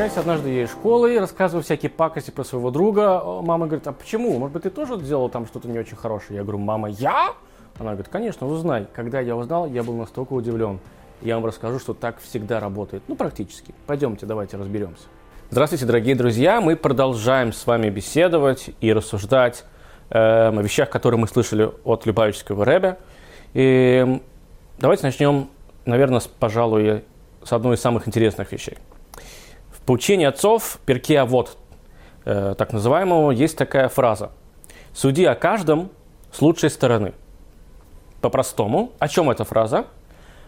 Возвращаясь однажды ей из школы, рассказываю всякие пакости про своего друга. Мама говорит, а почему? Может быть, ты тоже сделал там что-то не очень хорошее? Я говорю, мама, я? Она говорит, конечно, узнай. Когда я узнал, я был настолько удивлен. Я вам расскажу, что так всегда работает. Ну, практически. Пойдемте, давайте разберемся. Здравствуйте, дорогие друзья. Мы продолжаем с вами беседовать и рассуждать э, о вещах, которые мы слышали от Любавического Рэбя. И давайте начнем, наверное, с, пожалуй, с одной из самых интересных вещей. В поучении отцов Перке вот э, так называемого, есть такая фраза. «Суди о каждом с лучшей стороны». По-простому, о чем эта фраза?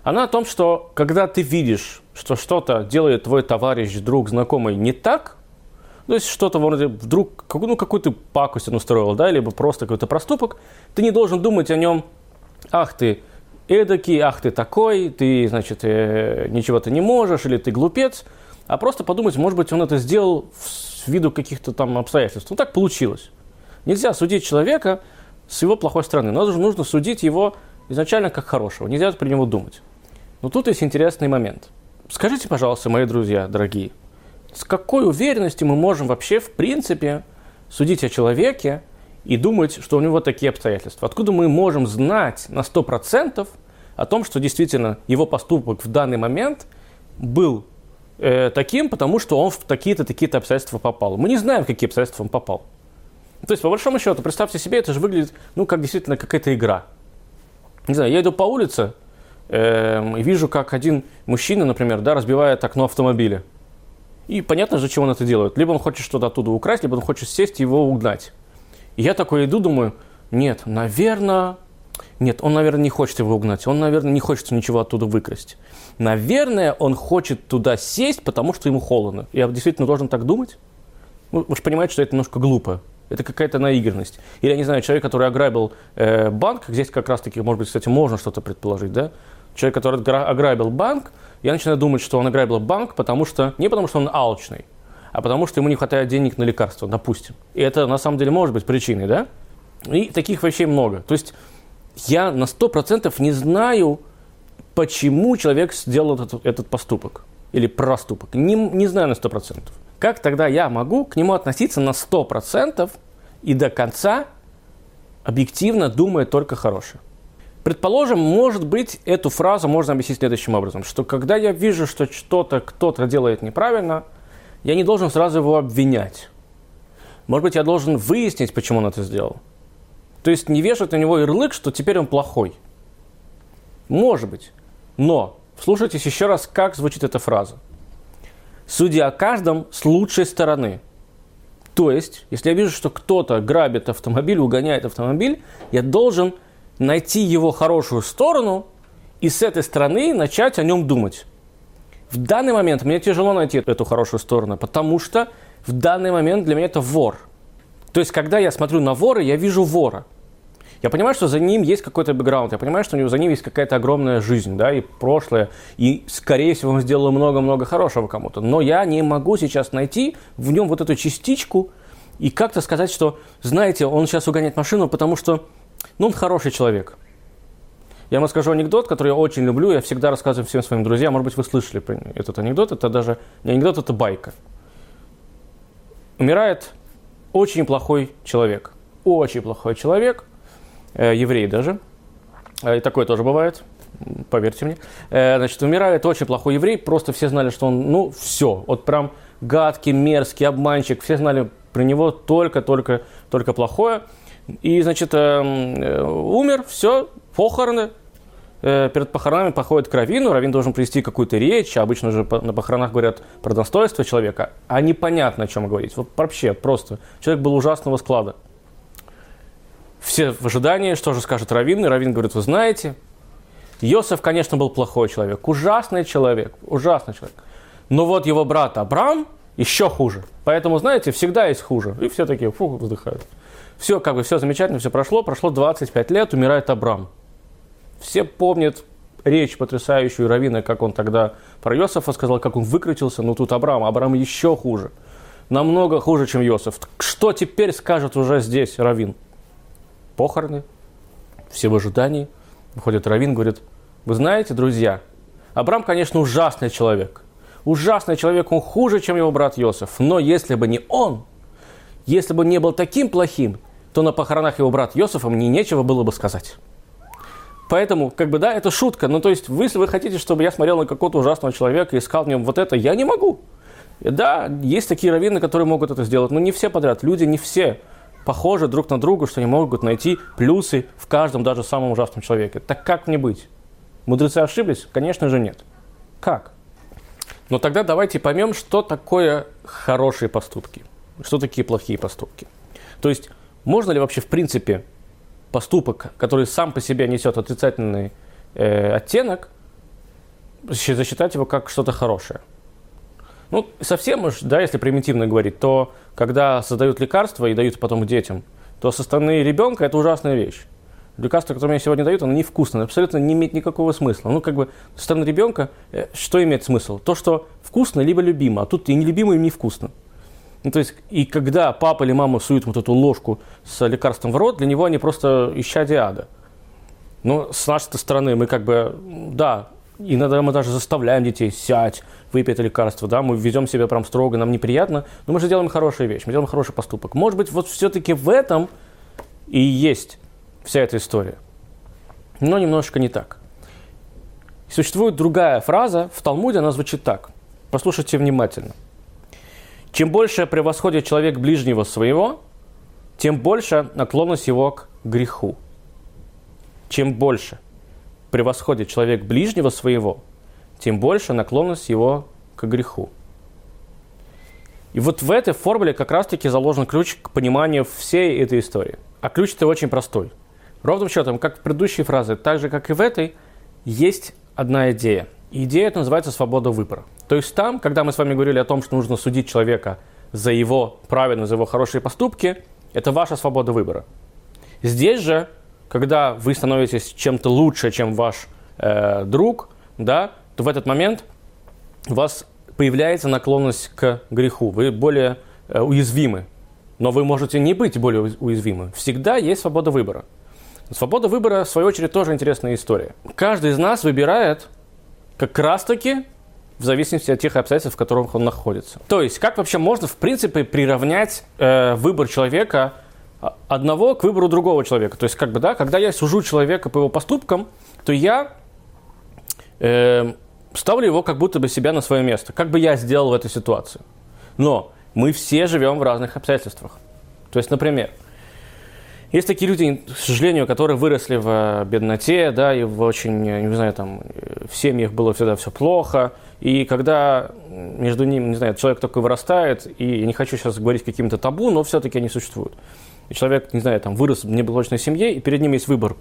Она о том, что когда ты видишь, что что-то делает твой товарищ, друг, знакомый не так, то есть что-то вроде вдруг ну, какую-то пакость он устроил, да, либо просто какой-то проступок, ты не должен думать о нем, ах ты эдакий, ах ты такой, ты, значит, э, ничего ты не можешь, или ты глупец, а просто подумать, может быть, он это сделал в виду каких-то там обстоятельств. Ну, так получилось. Нельзя судить человека с его плохой стороны. Нужно, нужно судить его изначально как хорошего. Нельзя при него думать. Но тут есть интересный момент. Скажите, пожалуйста, мои друзья, дорогие, с какой уверенностью мы можем вообще, в принципе, судить о человеке и думать, что у него такие обстоятельства? Откуда мы можем знать на 100% о том, что действительно его поступок в данный момент был э, таким, потому что он в такие-то, такие-то обстоятельства попал? Мы не знаем, в какие обстоятельства он попал. То есть, по большому счету, представьте себе, это же выглядит, ну, как действительно какая-то игра. Не знаю, я иду по улице, э, и вижу, как один мужчина, например, да, разбивает окно автомобиля. И понятно чего он это делает. Либо он хочет что-то оттуда украсть, либо он хочет сесть и его угнать. И я такой иду, думаю, нет, наверное, нет, он, наверное, не хочет его угнать. Он, наверное, не хочет ничего оттуда выкрасть. Наверное, он хочет туда сесть, потому что ему холодно. Я действительно должен так думать? Ну, вы же понимаете, что это немножко глупо. Это какая-то наигранность. Или, я не знаю, человек, который ограбил э, банк, здесь как раз-таки, может быть, кстати, можно что-то предположить, да? человек, который ограбил банк, я начинаю думать, что он ограбил банк, потому что не потому что он алчный, а потому что ему не хватает денег на лекарства, допустим. И это на самом деле может быть причиной, да? И таких вещей много. То есть я на 100% не знаю, почему человек сделал этот, этот поступок или проступок. Не, не знаю на 100%. Как тогда я могу к нему относиться на 100% и до конца объективно думая только хорошее? Предположим, может быть, эту фразу можно объяснить следующим образом, что когда я вижу, что что-то кто-то делает неправильно, я не должен сразу его обвинять. Может быть, я должен выяснить, почему он это сделал. То есть не вешать на него ярлык, что теперь он плохой. Может быть. Но слушайтесь еще раз, как звучит эта фраза. Судя о каждом с лучшей стороны. То есть, если я вижу, что кто-то грабит автомобиль, угоняет автомобиль, я должен найти его хорошую сторону и с этой стороны начать о нем думать. В данный момент мне тяжело найти эту хорошую сторону, потому что в данный момент для меня это вор. То есть, когда я смотрю на вора, я вижу вора. Я понимаю, что за ним есть какой-то бэкграунд, я понимаю, что у него за ним есть какая-то огромная жизнь, да, и прошлое, и, скорее всего, он сделал много-много хорошего кому-то. Но я не могу сейчас найти в нем вот эту частичку и как-то сказать, что, знаете, он сейчас угоняет машину, потому что ну, он хороший человек. Я вам расскажу анекдот, который я очень люблю, я всегда рассказываю всем своим друзьям. Может быть, вы слышали этот анекдот. Это даже не анекдот, это байка. Умирает очень плохой человек. Очень плохой человек, э, еврей даже. Э, и такое тоже бывает, поверьте мне. Э, значит, умирает очень плохой еврей, просто все знали, что он, ну, все, вот прям гадкий, мерзкий, обманщик. Все знали про него только-только только плохое. И, значит, эм, э, умер, все, похороны. Э, перед похоронами походит к раввину, раввин должен привести какую-то речь, обычно же на похоронах говорят про достоинство человека, а непонятно, о чем говорить. Вот вообще, просто. Человек был ужасного склада. Все в ожидании, что же скажет раввин, и раввин говорит, вы знаете, Иосиф, конечно, был плохой человек, ужасный человек, ужасный человек. Но вот его брат Абрам еще хуже. Поэтому, знаете, всегда есть хуже. И все такие, фу, вздыхают. Все, как бы, все замечательно, все прошло. Прошло 25 лет, умирает Абрам. Все помнят речь потрясающую Равина, как он тогда про Иосифа сказал, как он выкрутился. Ну, тут Абрам, Абрам еще хуже. Намного хуже, чем Иосиф. Что теперь скажет уже здесь Равин? Похороны, все в ожидании. Выходит Равин, говорит, вы знаете, друзья, Абрам, конечно, ужасный человек. ужасный человек, он хуже, чем его брат Йосиф. Но если бы не он, если бы не был таким плохим, то на похоронах его брат Йосифа мне нечего было бы сказать. Поэтому, как бы, да, это шутка. Ну, то есть, вы, если вы хотите, чтобы я смотрел на какого-то ужасного человека и искал в нем вот это, я не могу. Да, есть такие раввины, которые могут это сделать, но не все подряд. Люди не все похожи друг на друга, что они могут найти плюсы в каждом, даже самом ужасном человеке. Так как мне быть? Мудрецы ошиблись? Конечно же нет. Как? Но тогда давайте поймем, что такое хорошие поступки, что такие плохие поступки. То есть, можно ли вообще в принципе поступок, который сам по себе несет отрицательный э, оттенок, засчитать его как что-то хорошее? Ну, совсем уж, да, если примитивно говорить, то когда создают лекарства и дают потом детям, то со стороны ребенка это ужасная вещь. Лекарство, которое мне сегодня дают, оно невкусное, абсолютно не имеет никакого смысла. Ну, как бы, со стороны ребенка, э, что имеет смысл? То, что вкусно, либо любимо, а тут и нелюбимо, и невкусно. Ну, то есть, и когда папа или мама суют вот эту ложку с лекарством в рот, для него они просто исчадие ада. Но с нашей стороны мы как бы, да, иногда мы даже заставляем детей сядь, выпей это лекарство, да, мы ведем себя прям строго, нам неприятно, но мы же делаем хорошую вещь, мы делаем хороший поступок. Может быть, вот все-таки в этом и есть вся эта история. Но немножечко не так. Существует другая фраза, в Талмуде она звучит так. Послушайте внимательно. Чем больше превосходит человек ближнего своего, тем больше наклонность его к греху. Чем больше превосходит человек ближнего своего, тем больше наклонность его к греху. И вот в этой формуле как раз-таки заложен ключ к пониманию всей этой истории. А ключ-то очень простой. Ровным счетом, как в предыдущей фразе, так же, как и в этой, есть одна идея. Идея это называется свобода выбора. То есть там, когда мы с вами говорили о том, что нужно судить человека за его правильность, за его хорошие поступки, это ваша свобода выбора. Здесь же, когда вы становитесь чем-то лучше, чем ваш э, друг, да, то в этот момент у вас появляется наклонность к греху. Вы более э, уязвимы. Но вы можете не быть более уязвимы. Всегда есть свобода выбора. Свобода выбора, в свою очередь, тоже интересная история. Каждый из нас выбирает как раз-таки в зависимости от тех обстоятельств, в которых он находится. То есть, как вообще можно, в принципе, приравнять э, выбор человека а, одного к выбору другого человека? То есть, как бы, да, когда я сужу человека по его поступкам, то я э, ставлю его как будто бы себя на свое место. Как бы я сделал в этой ситуации? Но мы все живем в разных обстоятельствах. То есть, например, есть такие люди, к сожалению, которые выросли в э, бедноте, да, и в очень, э, не знаю, там, э, в семьях было всегда все плохо. И когда между ними, не знаю, человек такой вырастает, и я не хочу сейчас говорить каким-то табу, но все-таки они существуют. И человек, не знаю, там, вырос в неблагополучной семье, и перед ним есть выбор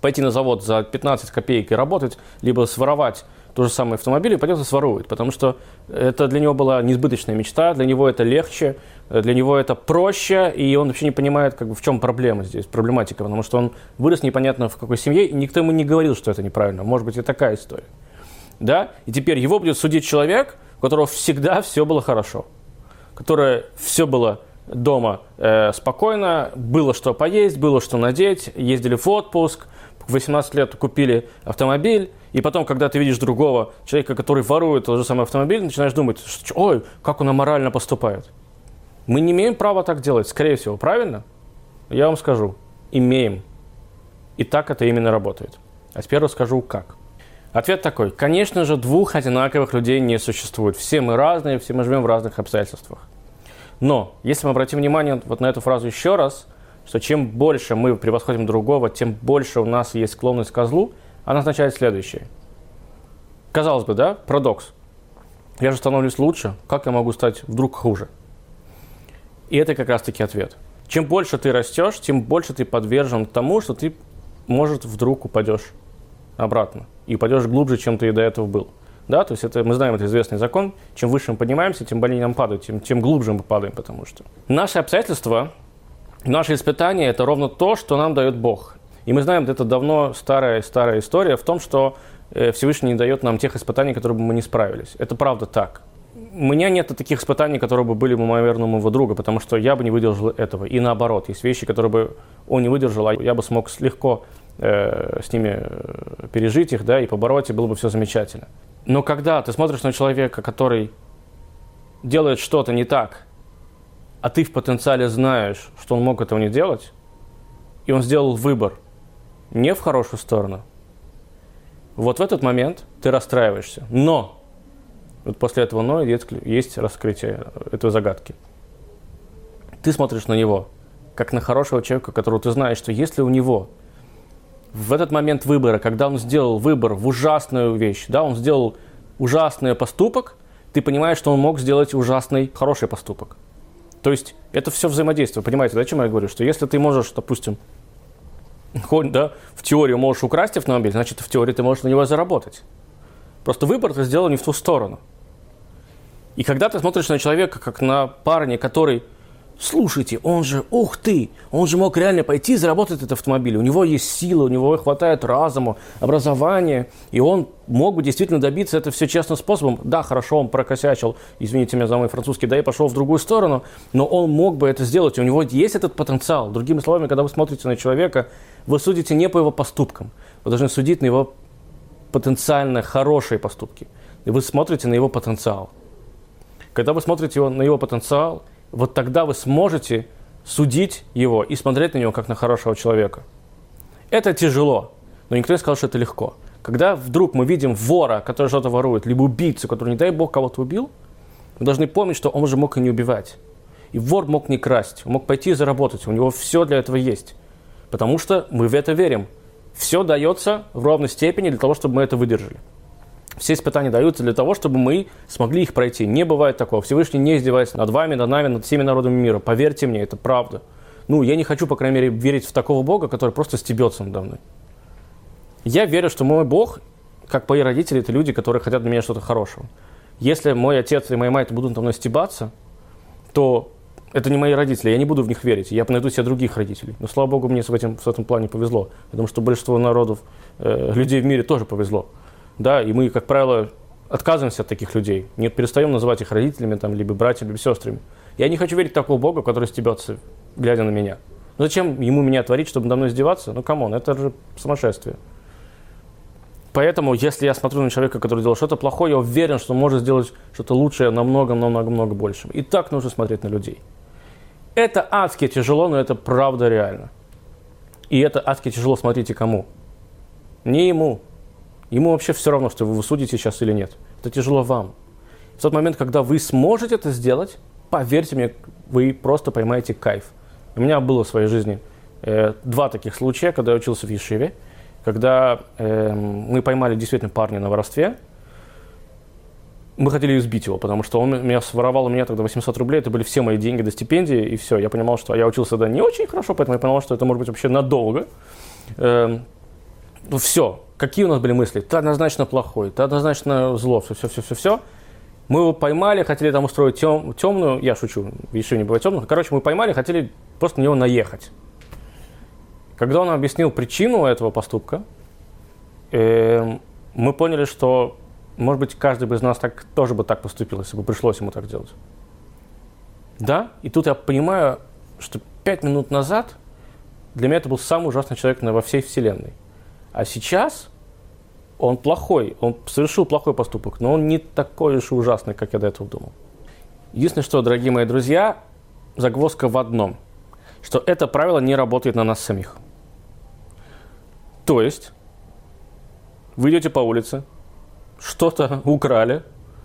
пойти на завод за 15 копеек и работать, либо своровать то же самое автомобиль и пойдет и сворует, потому что это для него была несбыточная мечта, для него это легче, для него это проще, и он вообще не понимает, как бы, в чем проблема здесь, проблематика, потому что он вырос непонятно в какой семье, и никто ему не говорил, что это неправильно. Может быть, и такая история. Да? И теперь его будет судить человек, у которого всегда все было хорошо, которое все было дома э, спокойно, было что поесть, было что надеть, ездили в отпуск, в 18 лет купили автомобиль, и потом, когда ты видишь другого человека, который ворует тот же самый автомобиль, начинаешь думать, что, ой, как он аморально поступает. Мы не имеем права так делать, скорее всего, правильно? Я вам скажу, имеем. И так это именно работает. А теперь расскажу, как. Ответ такой. Конечно же, двух одинаковых людей не существует. Все мы разные, все мы живем в разных обстоятельствах. Но, если мы обратим внимание вот на эту фразу еще раз, что чем больше мы превосходим другого, тем больше у нас есть склонность к злу, она означает следующее. Казалось бы, да, парадокс. Я же становлюсь лучше, как я могу стать вдруг хуже? И это как раз-таки ответ. Чем больше ты растешь, тем больше ты подвержен тому, что ты, может, вдруг упадешь обратно. И упадешь глубже, чем ты до этого был. Да, то есть это, мы знаем, это известный закон. Чем выше мы поднимаемся, тем больнее нам падают, тем, тем глубже мы падаем, потому что. Наши обстоятельства Наши испытания – это ровно то, что нам дает Бог. И мы знаем, это давно старая-старая история в том, что э, Всевышний не дает нам тех испытаний, которые бы мы не справились. Это правда так. У меня нет таких испытаний, которые бы были бы, наверное, у моего друга, потому что я бы не выдержал этого. И наоборот, есть вещи, которые бы он не выдержал, а я бы смог легко э, с ними э, пережить их, да, и побороть, и было бы все замечательно. Но когда ты смотришь на человека, который делает что-то не так, а ты в потенциале знаешь, что он мог этого не делать, и он сделал выбор не в хорошую сторону, вот в этот момент ты расстраиваешься. Но вот после этого но есть раскрытие этой загадки. Ты смотришь на него, как на хорошего человека, которого ты знаешь, что если у него в этот момент выбора, когда он сделал выбор в ужасную вещь, да, он сделал ужасный поступок, ты понимаешь, что он мог сделать ужасный хороший поступок. То есть это все взаимодействие. Понимаете, да, о чем я говорю? Что если ты можешь, допустим, да, в теорию можешь украсть автомобиль, значит, в теории ты можешь на него заработать. Просто выбор ты сделал не в ту сторону. И когда ты смотришь на человека, как на парня, который Слушайте, он же, ух ты, он же мог реально пойти и заработать этот автомобиль. У него есть сила, у него хватает разума, образования, и он мог бы действительно добиться это все честным способом. Да, хорошо, он прокосячил, извините меня за мой французский, да, и пошел в другую сторону, но он мог бы это сделать, у него есть этот потенциал. Другими словами, когда вы смотрите на человека, вы судите не по его поступкам, вы должны судить на его потенциально хорошие поступки. И вы смотрите на его потенциал. Когда вы смотрите на его потенциал – вот тогда вы сможете судить его и смотреть на него как на хорошего человека. Это тяжело, но никто не сказал, что это легко. Когда вдруг мы видим вора, который что-то ворует, либо убийцу, который, не дай бог, кого-то убил, мы должны помнить, что он же мог и не убивать. И вор мог не красть, мог пойти и заработать, у него все для этого есть. Потому что мы в это верим. Все дается в ровной степени для того, чтобы мы это выдержали. Все испытания даются для того, чтобы мы смогли их пройти. Не бывает такого. Всевышний не издевается над вами, над нами, над всеми народами мира. Поверьте мне, это правда. Ну, я не хочу, по крайней мере, верить в такого Бога, который просто стебется надо мной. Я верю, что мой Бог, как мои родители, это люди, которые хотят для меня что-то хорошего. Если мой отец и моя мать будут надо мной стебаться, то это не мои родители, я не буду в них верить, я найду себе других родителей. Но, слава Богу, мне в этом, в этом плане повезло. Потому что большинство народов, э, людей в мире тоже повезло да, и мы, как правило, отказываемся от таких людей, не перестаем называть их родителями, там, либо братьями, либо сестрами. Я не хочу верить в такого Бога, который стебется, глядя на меня. Ну зачем ему меня творить, чтобы надо мной издеваться? Ну, come on, это же сумасшествие. Поэтому, если я смотрю на человека, который делал что-то плохое, я уверен, что он может сделать что-то лучшее намного-намного-много больше. И так нужно смотреть на людей. Это адски тяжело, но это правда реально. И это адски тяжело смотрите кому? Не ему, Ему вообще все равно, что вы судите сейчас или нет. Это тяжело вам. В тот момент, когда вы сможете это сделать, поверьте мне, вы просто поймаете кайф. У меня было в своей жизни э, два таких случая, когда я учился в Ешиве, когда э, мы поймали действительно парня на воровстве. Мы хотели избить его, потому что он меня своровал у меня тогда 800 рублей, это были все мои деньги до стипендии, и все. Я понимал, что я учился тогда не очень хорошо, поэтому я понимал, что это может быть вообще надолго. Э, ну все, какие у нас были мысли? Ты однозначно плохой, ты однозначно зло, все, все, все, все, все. Мы его поймали, хотели там устроить тем, темную, я шучу, еще не бывает темных. Короче, мы поймали, хотели просто на него наехать. Когда он объяснил причину этого поступка, э, мы поняли, что, может быть, каждый бы из нас так, тоже бы так поступил, если бы пришлось ему так делать. Да, и тут я понимаю, что пять минут назад для меня это был самый ужасный человек во всей вселенной. А сейчас он плохой, он совершил плохой поступок, но он не такой уж и ужасный, как я до этого думал. Единственное, что, дорогие мои друзья, загвоздка в одном, что это правило не работает на нас самих. То есть, вы идете по улице, что-то украли,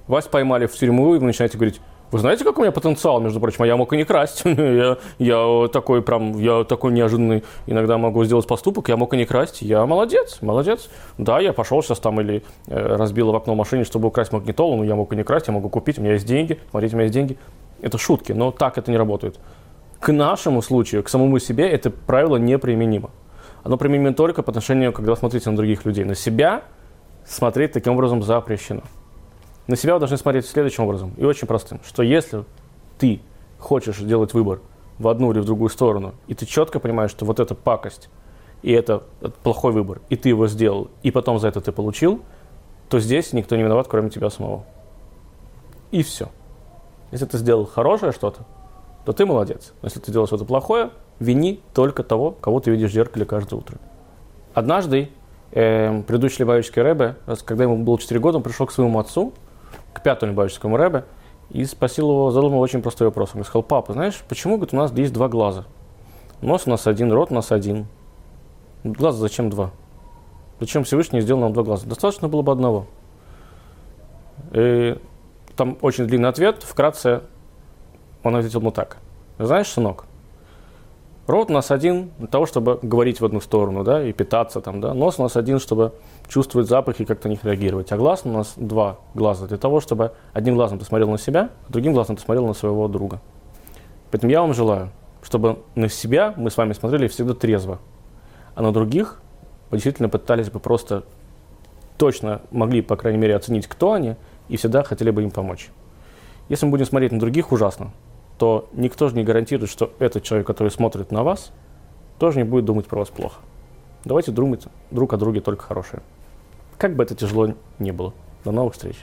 вас поймали в тюрьму, и вы начинаете говорить, вы знаете, какой у меня потенциал, между прочим, а я мог и не красть. я, я такой прям, я такой неожиданный иногда могу сделать поступок, я мог и не красть. Я молодец, молодец. Да, я пошел сейчас там или э, разбил в окно машине, чтобы украсть магнитолу, но я мог и не красть, я могу купить, у меня есть деньги, смотрите, у меня есть деньги. Это шутки, но так это не работает. К нашему случаю, к самому себе это правило неприменимо. Оно применимо только по отношению, когда смотрите на других людей. На себя смотреть таким образом запрещено на себя вы должны смотреть следующим образом, и очень простым, что если ты хочешь делать выбор в одну или в другую сторону, и ты четко понимаешь, что вот эта пакость, и это, это плохой выбор, и ты его сделал, и потом за это ты получил, то здесь никто не виноват, кроме тебя самого. И все. Если ты сделал хорошее что-то, то ты молодец. Но если ты делаешь что-то плохое, вини только того, кого ты видишь в зеркале каждое утро. однажды э, предыдущий Любавический Рэбе, когда ему было 4 года, он пришел к своему отцу, к пятому Любавическому Рэбе, и спросил его, задал ему очень простой вопрос. Он сказал, папа, знаешь, почему говорит, у нас есть два глаза? Нос у нас один, рот у нас один. Глаза зачем два? Зачем Всевышний сделал нам два глаза? Достаточно было бы одного. И там очень длинный ответ. Вкратце он ответил ему так. Знаешь, сынок, рот у нас один для того, чтобы говорить в одну сторону, да, и питаться там, да. Нос у нас один, чтобы чувствовать запахи и как-то на них реагировать. А глаз у нас два глаза для того, чтобы одним глазом ты смотрел на себя, а другим глазом ты смотрел на своего друга. Поэтому я вам желаю, чтобы на себя мы с вами смотрели всегда трезво, а на других действительно пытались бы просто точно могли, по крайней мере, оценить, кто они, и всегда хотели бы им помочь. Если мы будем смотреть на других ужасно, то никто же не гарантирует, что этот человек, который смотрит на вас, тоже не будет думать про вас плохо. Давайте думать друг о друге только хорошее. Как бы это тяжело ни было. До новых встреч.